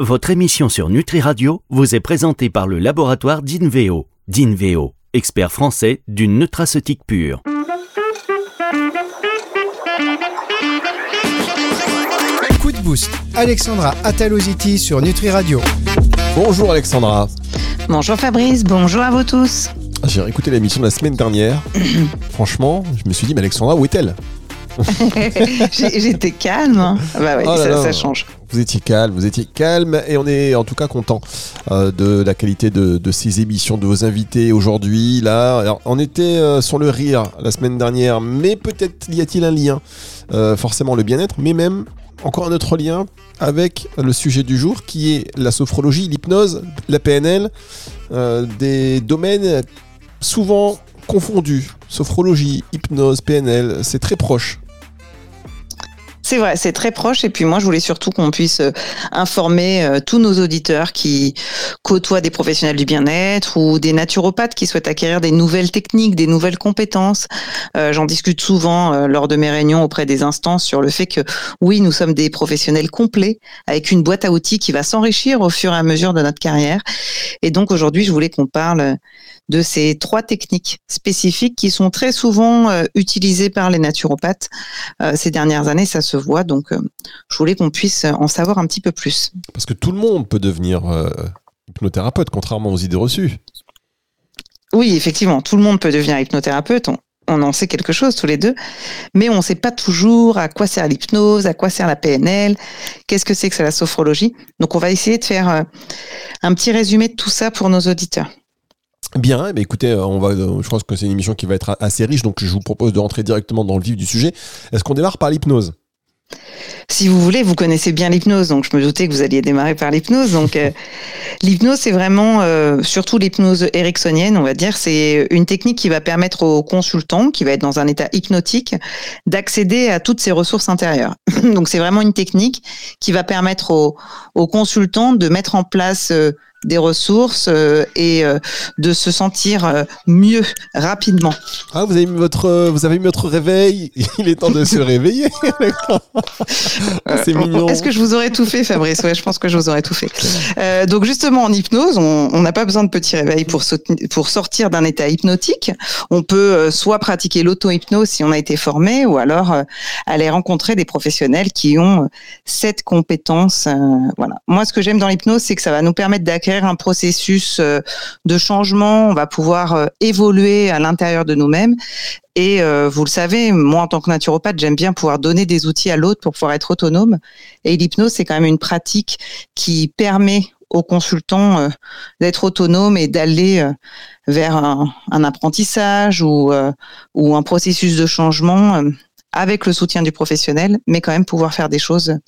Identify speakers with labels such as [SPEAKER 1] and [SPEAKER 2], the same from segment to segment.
[SPEAKER 1] Votre émission sur Nutri Radio vous est présentée par le laboratoire d'Inveo. D'Inveo, expert français d'une nutraceutique pure.
[SPEAKER 2] Coup de boost, Alexandra Ataloziti sur Nutri Radio.
[SPEAKER 3] Bonjour Alexandra.
[SPEAKER 4] Bonjour Fabrice, bonjour à vous tous.
[SPEAKER 3] J'ai réécouté l'émission de la semaine dernière. Franchement, je me suis dit, mais Alexandra, où est-elle?
[SPEAKER 4] J'étais calme. hein. Bah oui,
[SPEAKER 3] Oh
[SPEAKER 4] ça change.
[SPEAKER 3] Vous étiez calme, vous étiez calme, et on est en tout cas content euh, de la qualité de, ces émissions, de vos invités aujourd'hui. Là, alors, on était euh, sur le rire la semaine dernière, mais peut-être y a-t-il un lien, Euh, forcément le bien-être, mais même encore un autre lien avec le sujet du jour, qui est la sophrologie, l'hypnose, la PNL, des domaines souvent confondus. Sophrologie, hypnose, PNL, c'est très proche.
[SPEAKER 4] C'est vrai, c'est très proche. Et puis moi, je voulais surtout qu'on puisse euh, informer euh, tous nos auditeurs qui côtoient des professionnels du bien-être ou des naturopathes qui souhaitent acquérir des nouvelles techniques, des nouvelles compétences. Euh, J'en discute souvent lors de mes réunions auprès des instances sur le fait que oui, nous sommes des professionnels complets avec une boîte à outils qui va s'enrichir au fur et à mesure de notre carrière. Et donc aujourd'hui, je voulais qu'on parle de ces trois techniques spécifiques qui sont très souvent euh, utilisées par les naturopathes euh, ces dernières années, ça se voit. Donc, euh, je voulais qu'on puisse en savoir un petit peu plus.
[SPEAKER 3] Parce que tout le monde peut devenir euh, hypnothérapeute, contrairement aux idées reçues.
[SPEAKER 4] Oui, effectivement, tout le monde peut devenir hypnothérapeute. On, on en sait quelque chose tous les deux, mais on ne sait pas toujours à quoi sert l'hypnose, à quoi sert la PNL, qu'est-ce que c'est que c'est la sophrologie. Donc, on va essayer de faire euh, un petit résumé de tout ça pour nos auditeurs.
[SPEAKER 3] Bien, eh bien, écoutez, euh, on va, euh, je pense que c'est une émission qui va être assez riche, donc je vous propose de rentrer directement dans le vif du sujet. Est-ce qu'on démarre par l'hypnose?
[SPEAKER 4] Si vous voulez, vous connaissez bien l'hypnose, donc je me doutais que vous alliez démarrer par l'hypnose. Donc, euh, l'hypnose, c'est vraiment, euh, surtout l'hypnose ericksonienne, on va dire, c'est une technique qui va permettre au consultant, qui va être dans un état hypnotique, d'accéder à toutes ses ressources intérieures. donc, c'est vraiment une technique qui va permettre au, au consultant de mettre en place euh, des ressources euh, et euh, de se sentir euh, mieux rapidement.
[SPEAKER 3] Ah, vous avez mis votre, vous avez mis votre réveil. Il est temps de se réveiller. c'est mignon.
[SPEAKER 4] Est-ce que je vous aurais tout fait, Fabrice? Ouais, je pense que je vous aurais tout fait. Donc justement, en hypnose, on n'a pas besoin de petit réveil pour, sortir d'un état hypnotique. On peut soit pratiquer l'auto-hypnose si on a été formé, ou alors aller rencontrer des professionnels qui ont cette compétence. voilà. Moi, ce que j'aime dans l'hypnose, c'est que ça va nous permettre d'acquérir un processus euh, de changement. On va pouvoir euh, évoluer à l'intérieur de nous-mêmes. Et euh, vous le savez, moi en tant que naturopathe, j'aime bien pouvoir donner des outils à l'autre pour pouvoir être autonome. Et l'hypnose, c'est quand même une pratique qui permet aux consultants d'être autonome et d'aller vers un, apprentissage ou, ou un processus de changement avec le soutien du professionnel, mais quand même pouvoir faire des choses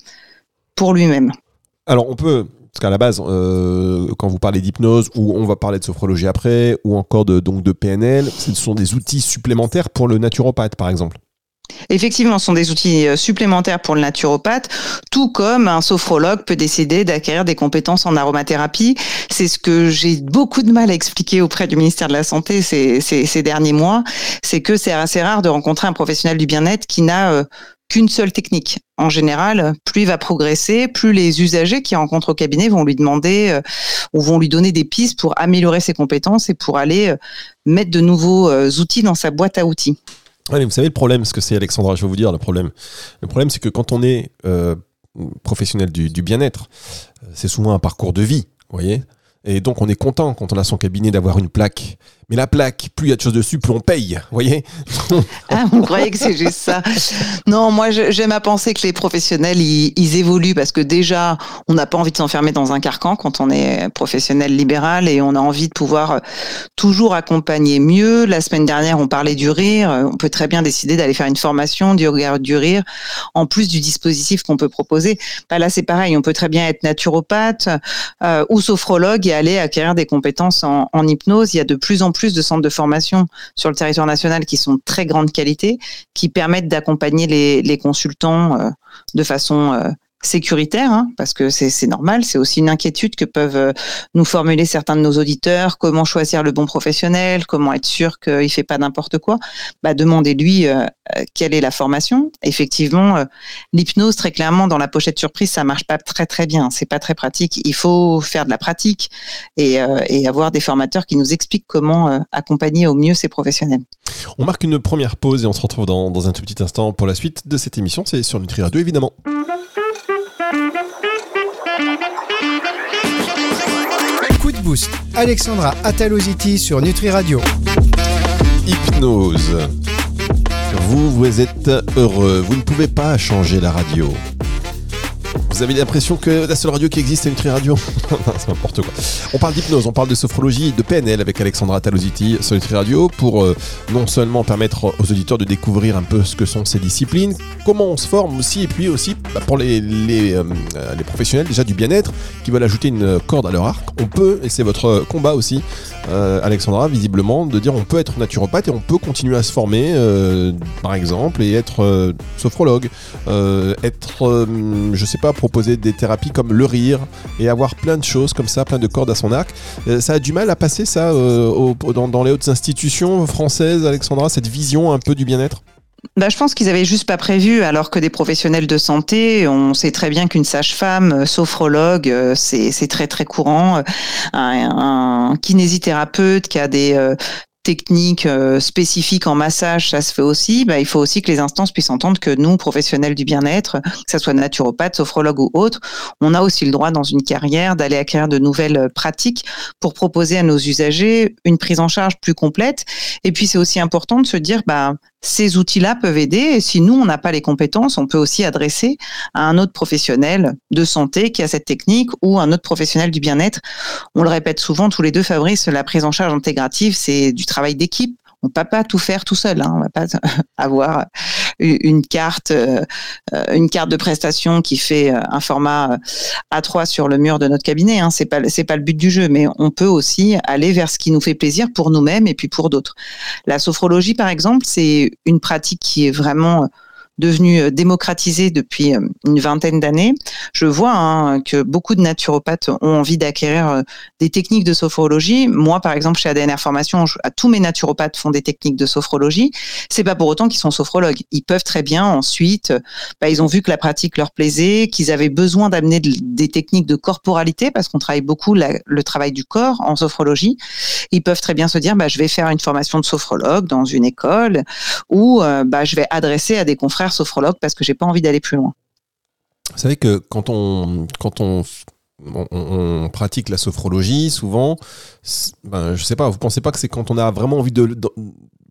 [SPEAKER 4] pour lui-même.
[SPEAKER 3] Alors, on peut, parce qu'à la base, euh, quand vous parlez d'hypnose, ou on va parler de sophrologie après, ou encore de, donc de PNL, ce sont des outils supplémentaires pour le naturopathe, par exemple.
[SPEAKER 4] Effectivement, ce sont des outils euh, supplémentaires pour le naturopathe, tout comme un sophrologue peut décider d'acquérir des compétences en aromathérapie. C'est ce que j'ai beaucoup de mal à expliquer auprès du ministère de la Santé ces, derniers mois. C'est que c'est assez rare de rencontrer un professionnel du bien-être qui n'a euh, qu'une seule technique. En général, plus il va progresser, plus les usagers qui rencontrent au cabinet vont lui demander euh, ou vont lui donner des pistes pour améliorer ses compétences et pour aller euh, mettre de nouveaux euh, outils dans sa boîte à outils.
[SPEAKER 3] Vous savez le problème, ce que c'est Alexandra, je vais vous dire le problème. Le problème, c'est que quand on est professionnel du, du bien-être, c'est souvent un parcours de vie, vous voyez Et donc on est content quand on a son cabinet d'avoir une plaque. Mais la plaque, plus il y a de choses dessus, plus on paye, vous voyez
[SPEAKER 4] Ah, croyez que c'est juste ça Non, moi j'aime à penser que les professionnels ils, ils évoluent parce que déjà on n'a pas envie de s'enfermer dans un carcan quand on est professionnel libéral et on a envie de pouvoir euh, toujours accompagner mieux. La semaine dernière on parlait du rire, Euh, on peut très bien décider d'aller faire une formation du regard du rire en plus du dispositif qu'on peut proposer. Bah, là c'est pareil, on peut très bien être naturopathe euh, ou sophrologue et aller acquérir des compétences en, en hypnose. Il y a de plus en plus de centres de formation sur le territoire national qui sont de très grande qualité, qui permettent d'accompagner les, consultants euh, de façon euh, sécuritaire, hein, parce que c'est normal, c'est aussi une inquiétude que peuvent euh, nous formuler certains de nos auditeurs, comment choisir le bon professionnel, comment être sûr qu'il ne fait pas n'importe quoi, bah, demandez-lui euh, euh, quelle est la formation. Effectivement, l'hypnose, très clairement, dans la pochette surprise, ça marche pas très très bien, c'est pas très pratique, il faut faire de la pratique et, avoir des formateurs qui nous expliquent comment accompagner au mieux ces professionnels.
[SPEAKER 3] On marque une première pause et on se retrouve dans, un tout petit instant pour la suite de cette émission, c'est sur Nutri Radio évidemment.
[SPEAKER 2] Alexandra Ataloziti sur Nutri Radio.
[SPEAKER 3] Hypnose. Vous, vous êtes heureux. Vous ne pouvez pas changer la radio. Vous avez l'impression que la seule radio qui existe, c'est Nutri Radio C'est n'importe quoi. On parle d'hypnose, on parle de sophrologie de PNL avec Alexandra Talositi sur Nutri Radio pour euh, non seulement permettre aux auditeurs de découvrir un peu ce que sont ces disciplines, comment on se forme aussi, et puis aussi bah, pour euh, les, professionnels déjà du bien-être qui veulent ajouter une corde à leur arc. On peut, et c'est votre combat aussi, euh, Alexandra, visiblement, de dire on peut être naturopathe et on peut continuer à se former, par exemple, et être sophrologue, être, je sais pas, proposer des thérapies comme le rire et avoir plein de choses comme ça, plein de cordes à son arc. Euh, ça a du mal à passer ça euh, dans, les hautes institutions françaises, Alexandra, cette vision un peu du bien-être?
[SPEAKER 4] Bah, je pense qu'ils avaient juste pas prévu, alors que des professionnels de santé, on sait très bien qu'une sage-femme, euh, sophrologue, c'est très très courant. Un, un, kinésithérapeute qui a des techniques euh, spécifiques en massage, ça se fait aussi. Bah, il faut aussi que les instances puissent entendre que nous, professionnels du bien-être, que ce soit naturopathe, sophrologue ou autre, on a aussi le droit dans une carrière d'aller acquérir de nouvelles euh, pratiques pour proposer à nos usagers une prise en charge plus complète. Et puis c'est aussi important de se dire, bah, ces outils-là peuvent aider. Et si nous, on n'a pas les compétences, on peut aussi adresser à un autre professionnel de santé qui a cette technique ou un autre professionnel du bien-être. On le répète souvent, tous les deux, Fabrice, la prise en charge intégrative, c'est du travail d'équipe. On ne peut pas tout faire tout seul. Hein. On va pas avoir une carte, euh, une carte de prestation qui fait euh, un format euh, A3 sur le mur de notre cabinet. Hein. C'est pas pas le but du jeu, mais on peut aussi aller vers ce qui nous fait plaisir pour nous-mêmes et puis pour d'autres. La sophrologie, par exemple, c'est une pratique qui est vraiment devenu euh, démocratisé depuis euh, une vingtaine d'années, je vois hein, que beaucoup de naturopathes ont envie d'acquérir euh, des techniques de sophrologie. Moi, par exemple, chez ADNR Formation, tous mes naturopathes font des techniques de sophrologie. C'est pas pour autant qu'ils sont sophrologues. Ils peuvent très bien ensuite, bah, ils ont vu que la pratique leur plaisait, qu'ils avaient besoin d'amener des techniques de corporalité parce qu'on travaille beaucoup le travail du corps en sophrologie. Ils peuvent très bien se dire, bah, je vais faire une formation de sophrologue dans une école ou bah, je vais adresser à des confrères sophrologue parce que j'ai pas envie d'aller plus loin.
[SPEAKER 3] Vous savez que quand on, quand on, on, pratique la sophrologie, souvent, ben, je sais pas, vous pensez pas que c'est quand on a vraiment envie de,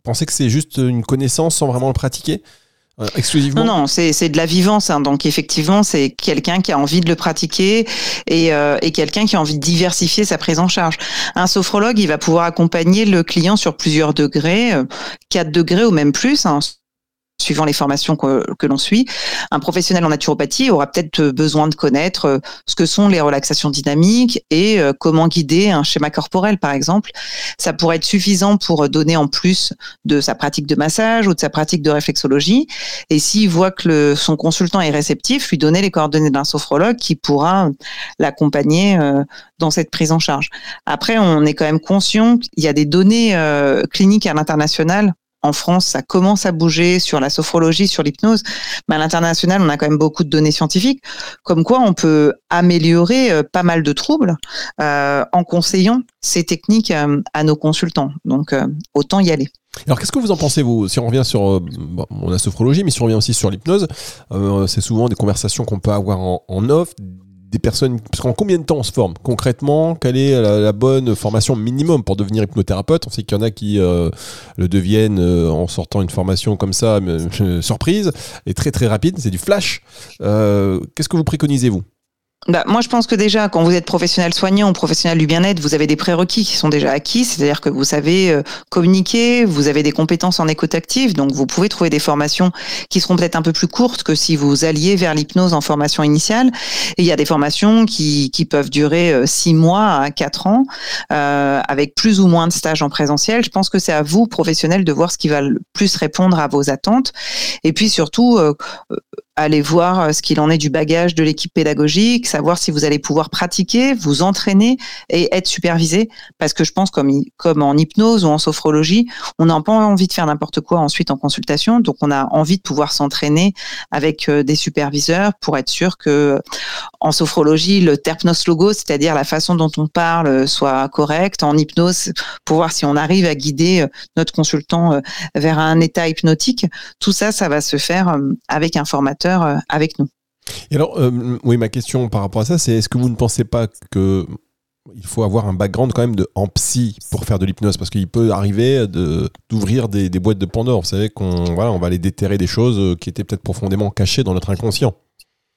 [SPEAKER 3] penser que c'est juste une connaissance sans vraiment le pratiquer euh, exclusivement?
[SPEAKER 4] Non, non, c'est de la vivance. Hein. donc effectivement, c'est quelqu'un qui a envie de le pratiquer et, euh, et quelqu'un qui a envie de diversifier sa prise en charge. Un sophrologue, il va pouvoir accompagner le client sur plusieurs degrés, 4 euh, degrés ou même plus. Hein suivant les formations que, l'on suit. Un professionnel en naturopathie aura peut-être besoin de connaître euh, ce que sont les relaxations dynamiques et euh, comment guider un schéma corporel, par exemple. Ça pourrait être suffisant pour donner en plus de sa pratique de massage ou de sa pratique de réflexologie. Et s'il voit que son consultant est réceptif, lui donner les coordonnées d'un sophrologue qui pourra l'accompagner euh, dans cette prise en charge. Après, on est quand même conscient qu'il y a des données cliniques à l'international en France, ça commence à bouger sur la sophrologie, sur l'hypnose, mais à l'international, on a quand même beaucoup de données scientifiques, comme quoi on peut améliorer euh, pas mal de troubles euh, en conseillant ces techniques euh, à nos consultants. Donc, autant y aller.
[SPEAKER 3] Alors, qu'est-ce que vous en pensez, vous Si on revient sur la sophrologie, mais si on revient aussi sur l'hypnose, c'est souvent des conversations qu'on peut avoir en, en off, des personnes parce qu'en combien de temps on se forme concrètement Quelle est la, bonne formation minimum pour devenir hypnothérapeute On sait qu'il y en a qui euh, le deviennent euh, en sortant une formation comme ça, euh, surprise, et très très rapide, c'est du flash. Qu'est-ce que vous préconisez vous
[SPEAKER 4] bah, moi, je pense que déjà, quand vous êtes professionnel soignant ou professionnel du bien-être, vous avez des prérequis qui sont déjà acquis, c'est-à-dire que vous savez euh, communiquer, vous avez des compétences en écoute active, donc vous pouvez trouver des formations qui seront peut-être un peu plus courtes que si vous alliez vers l'hypnose en formation initiale. Et il y a des formations qui, qui peuvent durer euh, six mois à quatre ans, euh, avec plus ou moins de stages en présentiel. Je pense que c'est à vous, professionnels, de voir ce qui va le plus répondre à vos attentes. Et puis surtout, euh, aller voir ce qu'il en est du bagage de l'équipe pédagogique, savoir si vous allez pouvoir pratiquer, vous entraîner et être supervisé. Parce que je pense, comme, comme en hypnose ou en sophrologie, on n'a pas envie de faire n'importe quoi ensuite en consultation. Donc, on a envie de pouvoir s'entraîner avec des superviseurs pour être sûr que en sophrologie, le terpnos logo, c'est-à-dire la façon dont on parle, soit correcte. En hypnose, pour voir si on arrive à guider notre consultant vers un état hypnotique. Tout ça, ça va se faire avec un formateur avec nous.
[SPEAKER 3] Et alors, oui, ma question par rapport à ça, c'est est-ce que vous ne pensez pas que il faut avoir un background quand même de, en psy pour faire de l'hypnose? Parce qu'il peut arriver d'ouvrir des, boîtes de Pandore. Vous savez qu'on voilà, on va aller déterrer des choses qui étaient peut-être profondément cachées dans notre inconscient.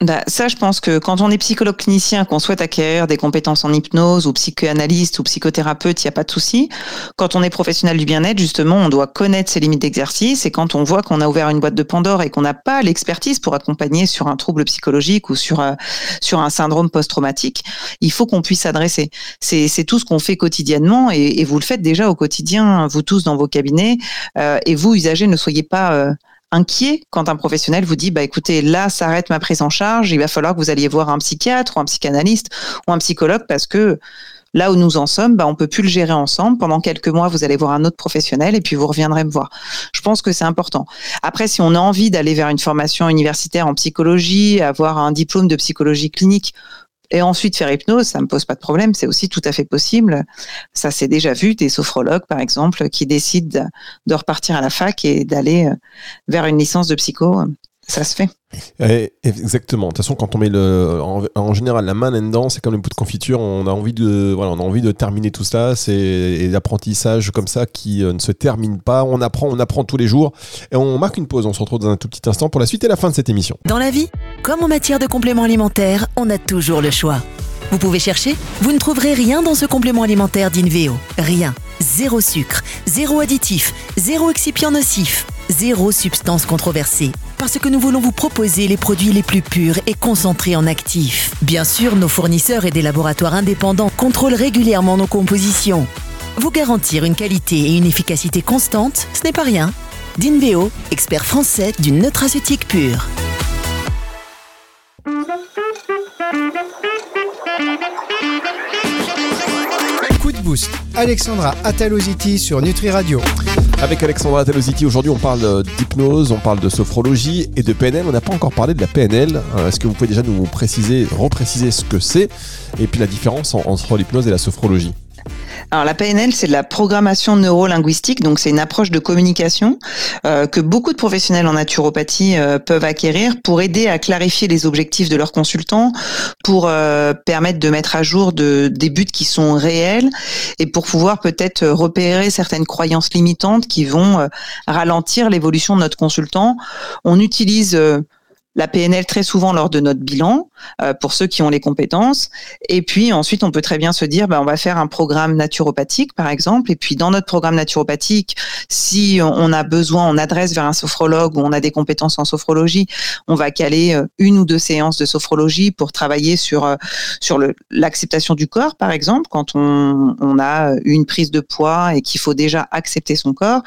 [SPEAKER 4] Bah, ça, je pense que quand on est psychologue clinicien, qu'on souhaite acquérir des compétences en hypnose ou psychoanalyste ou psychothérapeute, il n'y a pas de souci. Quand on est professionnel du bien-être, justement, on doit connaître ses limites d'exercice. Et quand on voit qu'on a ouvert une boîte de Pandore et qu'on n'a pas l'expertise pour accompagner sur un trouble psychologique ou sur, euh, sur un syndrome post-traumatique, il faut qu'on puisse s'adresser. C'est tout ce qu'on fait quotidiennement et, et, vous le faites déjà au quotidien, vous tous dans vos cabinets. Euh, et vous, usagers, ne soyez pas... Euh, inquiet quand un professionnel vous dit bah écoutez là s'arrête ma prise en charge il va falloir que vous alliez voir un psychiatre ou un psychanalyste ou un psychologue parce que là où nous en sommes bah on peut plus le gérer ensemble. Pendant quelques mois vous allez voir un autre professionnel et puis vous reviendrez me voir. Je pense que c'est important. Après si on a envie d'aller vers une formation universitaire en psychologie avoir un diplôme de psychologie clinique et ensuite faire hypnose, ça me pose pas de problème, c'est aussi tout à fait possible. Ça s'est déjà vu, des sophrologues par exemple, qui décident de repartir à la fac et d'aller euh, vers une licence de psycho. Ça se fait.
[SPEAKER 3] Exactement. De toute façon, quand on met le, en, général la main là-dedans, c'est comme une bout de confiture. On a envie de, voilà, on a envie de terminer tout ça. C'est l'apprentissage comme ça qui euh, ne se termine pas. On apprend, on apprend tous les jours. Et on marque une pause. On se retrouve dans un tout petit instant pour la suite et la fin de cette émission.
[SPEAKER 5] Dans la vie, comme en matière de compléments alimentaires, on a toujours le choix. Vous pouvez chercher, vous ne trouverez rien dans ce complément alimentaire d'Inveo. Rien. Zéro sucre, zéro additif, zéro excipient nocif, zéro substance controversée. Parce que nous voulons vous proposer les produits les plus purs et concentrés en actifs. Bien sûr, nos fournisseurs et des laboratoires indépendants contrôlent régulièrement nos compositions. Vous garantir une qualité et une efficacité constante, ce n'est pas rien. D'Inveo, expert français d'une nutraceutique pure.
[SPEAKER 2] Alexandra Ataloziti sur Nutri Radio.
[SPEAKER 3] Avec Alexandra Ataloziti, aujourd'hui on parle d'hypnose, on parle de sophrologie et de PNL. On n'a pas encore parlé de la PNL. Euh, est-ce que vous pouvez déjà nous préciser, repréciser ce que c'est et puis la différence entre l'hypnose et la sophrologie?
[SPEAKER 4] Alors la PNL, c'est de la programmation neurolinguistique, donc c'est une approche de communication euh, que beaucoup de professionnels en naturopathie euh, peuvent acquérir pour aider à clarifier les objectifs de leurs consultants, pour euh, permettre de mettre à jour de, des buts qui sont réels et pour pouvoir peut-être repérer certaines croyances limitantes qui vont ralentir l'évolution de notre consultant. On utilise la PNL très souvent lors de notre bilan euh, pour ceux qui ont les compétences. Et puis ensuite, on peut très bien se dire, bah, on va faire un programme naturopathique, par exemple. Et puis dans notre programme naturopathique, si on a besoin, on adresse vers un sophrologue ou on a des compétences en sophrologie, on va caler euh, une ou deux séances de sophrologie pour travailler sur euh, sur l'acceptation du corps, par exemple, quand on, on a une prise de poids et qu'il faut déjà accepter son corps.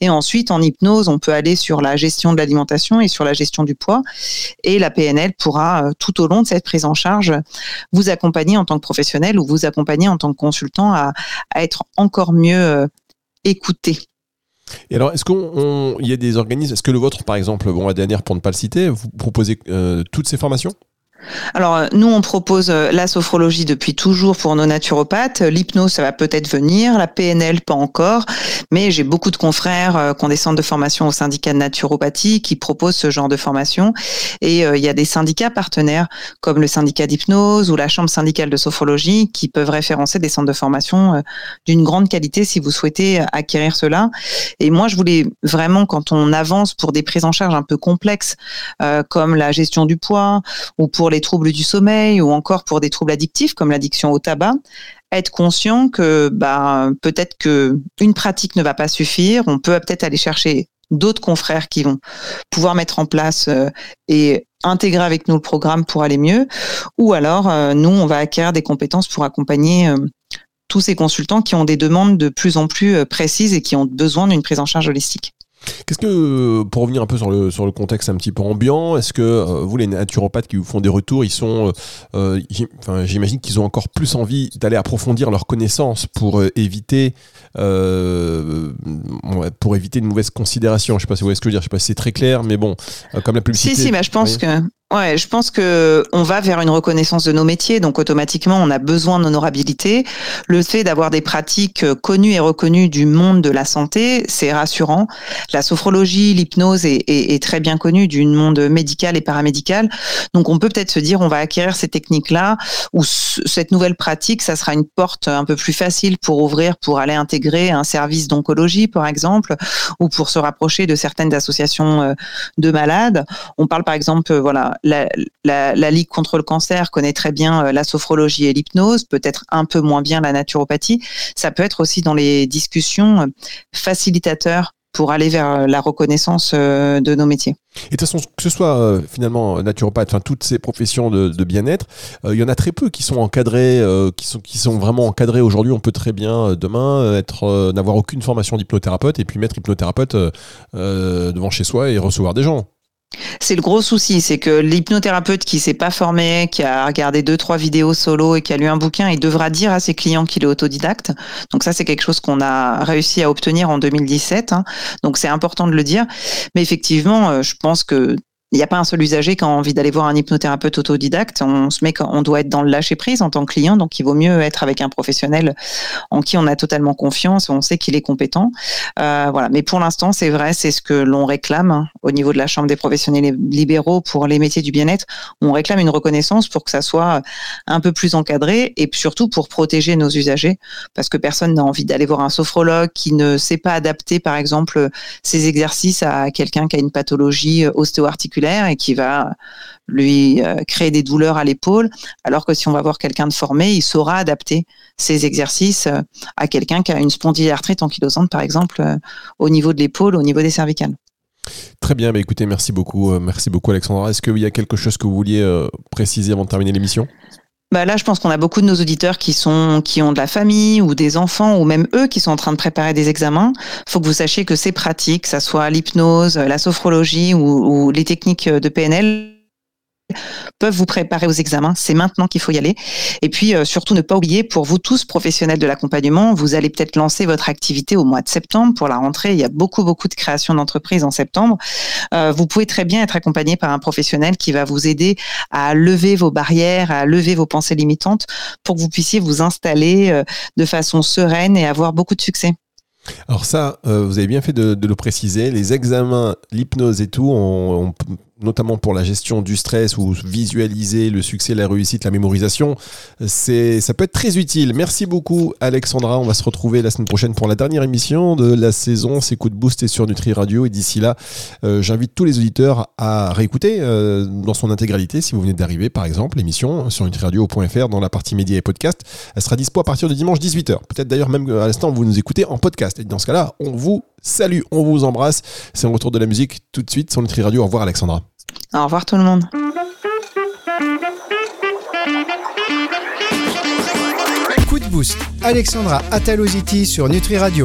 [SPEAKER 4] Et ensuite, en hypnose, on peut aller sur la gestion de l'alimentation et sur la gestion du poids. Et la PNL pourra, euh, tout au long de cette prise en charge, vous accompagner en tant que professionnel ou vous accompagner en tant que consultant à, être encore mieux euh, écouté.
[SPEAKER 3] Et alors, est-ce qu'il y a des organismes, est-ce que le vôtre, par exemple, bon, ADNR pour ne pas le citer, vous proposez euh, toutes ces formations?
[SPEAKER 4] Alors euh, nous on propose euh, la sophrologie depuis toujours pour nos naturopathes, l'hypnose ça va peut-être venir, la PNL pas encore, mais j'ai beaucoup de confrères euh, qui ont des centres de formation au syndicat de naturopathie qui proposent ce genre de formation. Et il y a des syndicats partenaires comme le syndicat d'hypnose ou la chambre syndicale de sophrologie qui peuvent référencer des centres de formation d'une grande qualité si vous souhaitez acquérir cela. Et moi je voulais vraiment quand on avance pour des prises en charge un peu complexes comme la gestion du poids ou pour les troubles du sommeil ou encore pour des troubles addictifs comme l'addiction au tabac, être conscient que bah, peut-être que une pratique ne va pas suffire, on peut peut-être aller chercher d'autres confrères qui vont pouvoir mettre en place euh, et intégrer avec nous le programme pour aller mieux, ou alors euh, nous, on va acquérir des compétences pour accompagner euh, tous ces consultants qui ont des demandes de plus en plus précises et qui ont besoin d'une prise en charge holistique.
[SPEAKER 3] Qu'est-ce que, pour revenir un peu sur le, sur le contexte un petit peu ambiant, est-ce que euh, vous, les naturopathes qui vous font des retours, ils sont, euh, enfin, j'imagine qu'ils ont encore plus envie d'aller approfondir leurs connaissances pour euh, éviter, pour éviter une mauvaise considération. Je sais pas si vous voyez ce que je veux dire, je sais pas si c'est très clair, mais bon, comme la publicité.
[SPEAKER 4] Si, si, je pense que Ouais, je pense que on va vers une reconnaissance de nos métiers, donc automatiquement on a besoin d'honorabilité. Le fait d'avoir des pratiques euh, connues et reconnues du monde de la santé, c'est rassurant. La sophrologie, l'hypnose est, très bien connue du monde médical et paramédical, donc on peut peut-être se dire on va acquérir ces techniques-là ou cette nouvelle pratique, ça sera une porte un peu plus facile pour ouvrir, pour aller intégrer un service d'oncologie par exemple, ou pour se rapprocher de certaines associations euh, de malades. On parle par exemple, voilà la, Ligue contre le cancer connaît très bien euh, la sophrologie et l'hypnose, peut-être un peu moins bien la naturopathie. Ça peut être aussi dans les discussions euh, facilitateurs pour aller vers euh, la reconnaissance de nos métiers.
[SPEAKER 3] Et de toute façon, que ce soit finalement naturopathe, enfin toutes ces professions de, bien-être, il y en a très peu qui sont encadrés, qui sont vraiment encadrés aujourd'hui. On peut très bien demain n'avoir aucune formation d'hypnothérapeute et puis mettre hypnothérapeute devant chez soi et recevoir des gens.
[SPEAKER 4] C'est le gros souci, c'est que l'hypnothérapeute qui s'est pas formé, qui a regardé deux trois vidéos solo et qui a lu un bouquin, il devra dire à ses clients qu'il est autodidacte. Donc ça c'est quelque chose qu'on a réussi à obtenir en 2017. Hein. Donc c'est important de le dire. Mais effectivement, euh, je pense que il n'y a pas un seul usager qui a envie d'aller voir un hypnothérapeute autodidacte. On se met, on doit être dans le lâcher prise en tant que client, donc il vaut mieux être avec un professionnel en qui on a totalement confiance, on sait qu'il est compétent. Euh, voilà. Mais pour l'instant, c'est vrai, c'est ce que l'on réclame hein, au niveau de la Chambre des professionnels libéraux pour les métiers du bien-être. On réclame une reconnaissance pour que ça soit un peu plus encadré et surtout pour protéger nos usagers, parce que personne n'a envie d'aller voir un sophrologue qui ne sait pas adapter, par exemple, ses exercices à quelqu'un qui a une pathologie ostéo-articulaire et qui va lui euh, créer des douleurs à l'épaule, alors que si on va voir quelqu'un de formé, il saura adapter ses exercices euh, à quelqu'un qui a une spondylarthrite ankylosante, par exemple, euh, au niveau de l'épaule, au niveau des cervicales.
[SPEAKER 3] Très bien, écoutez, merci beaucoup, merci beaucoup Alexandra. Est-ce qu'il y a quelque chose que vous vouliez préciser avant de terminer l'émission?
[SPEAKER 4] Bah là, je pense qu'on a beaucoup de nos auditeurs qui sont qui ont de la famille ou des enfants ou même eux qui sont en train de préparer des examens. Faut que vous sachiez que c'est pratique, que ça soit l'hypnose, la sophrologie ou, ou les techniques de PNL peuvent vous préparer aux examens. C'est maintenant qu'il faut y aller. Et puis euh, surtout ne pas oublier, pour vous tous professionnels de l'accompagnement, vous allez peut-être lancer votre activité au mois de septembre pour la rentrée. Il y a beaucoup beaucoup de créations d'entreprises en septembre. Euh, vous pouvez très bien être accompagné par un professionnel qui va vous aider à lever vos barrières, à lever vos pensées limitantes pour que vous puissiez vous installer euh, de façon sereine et avoir beaucoup de succès.
[SPEAKER 3] Alors ça, vous avez bien fait de, le préciser. Les examens, l'hypnose et tout, on, on notamment pour la gestion du stress ou visualiser le succès, la réussite, la mémorisation, c'est ça peut être très utile. Merci beaucoup Alexandra, on va se retrouver la semaine prochaine pour la dernière émission de la saison. C'est Coup de Boost et sur Nutri Radio et d'ici là, euh, j'invite tous les auditeurs à réécouter euh, dans son intégralité si vous venez d'arriver par exemple l'émission sur nutriradio.fr dans la partie médias et podcast. Elle sera dispo à partir de dimanche 18h. Peut-être d'ailleurs même à l'instant vous nous écoutez en podcast et dans ce cas-là, on vous salue, on vous embrasse. C'est un retour de la musique tout de suite sur Nutri Radio. Au revoir Alexandra.
[SPEAKER 4] Au revoir tout le monde.
[SPEAKER 2] Coup de boost. Alexandra Ataloziti sur Nutri Radio.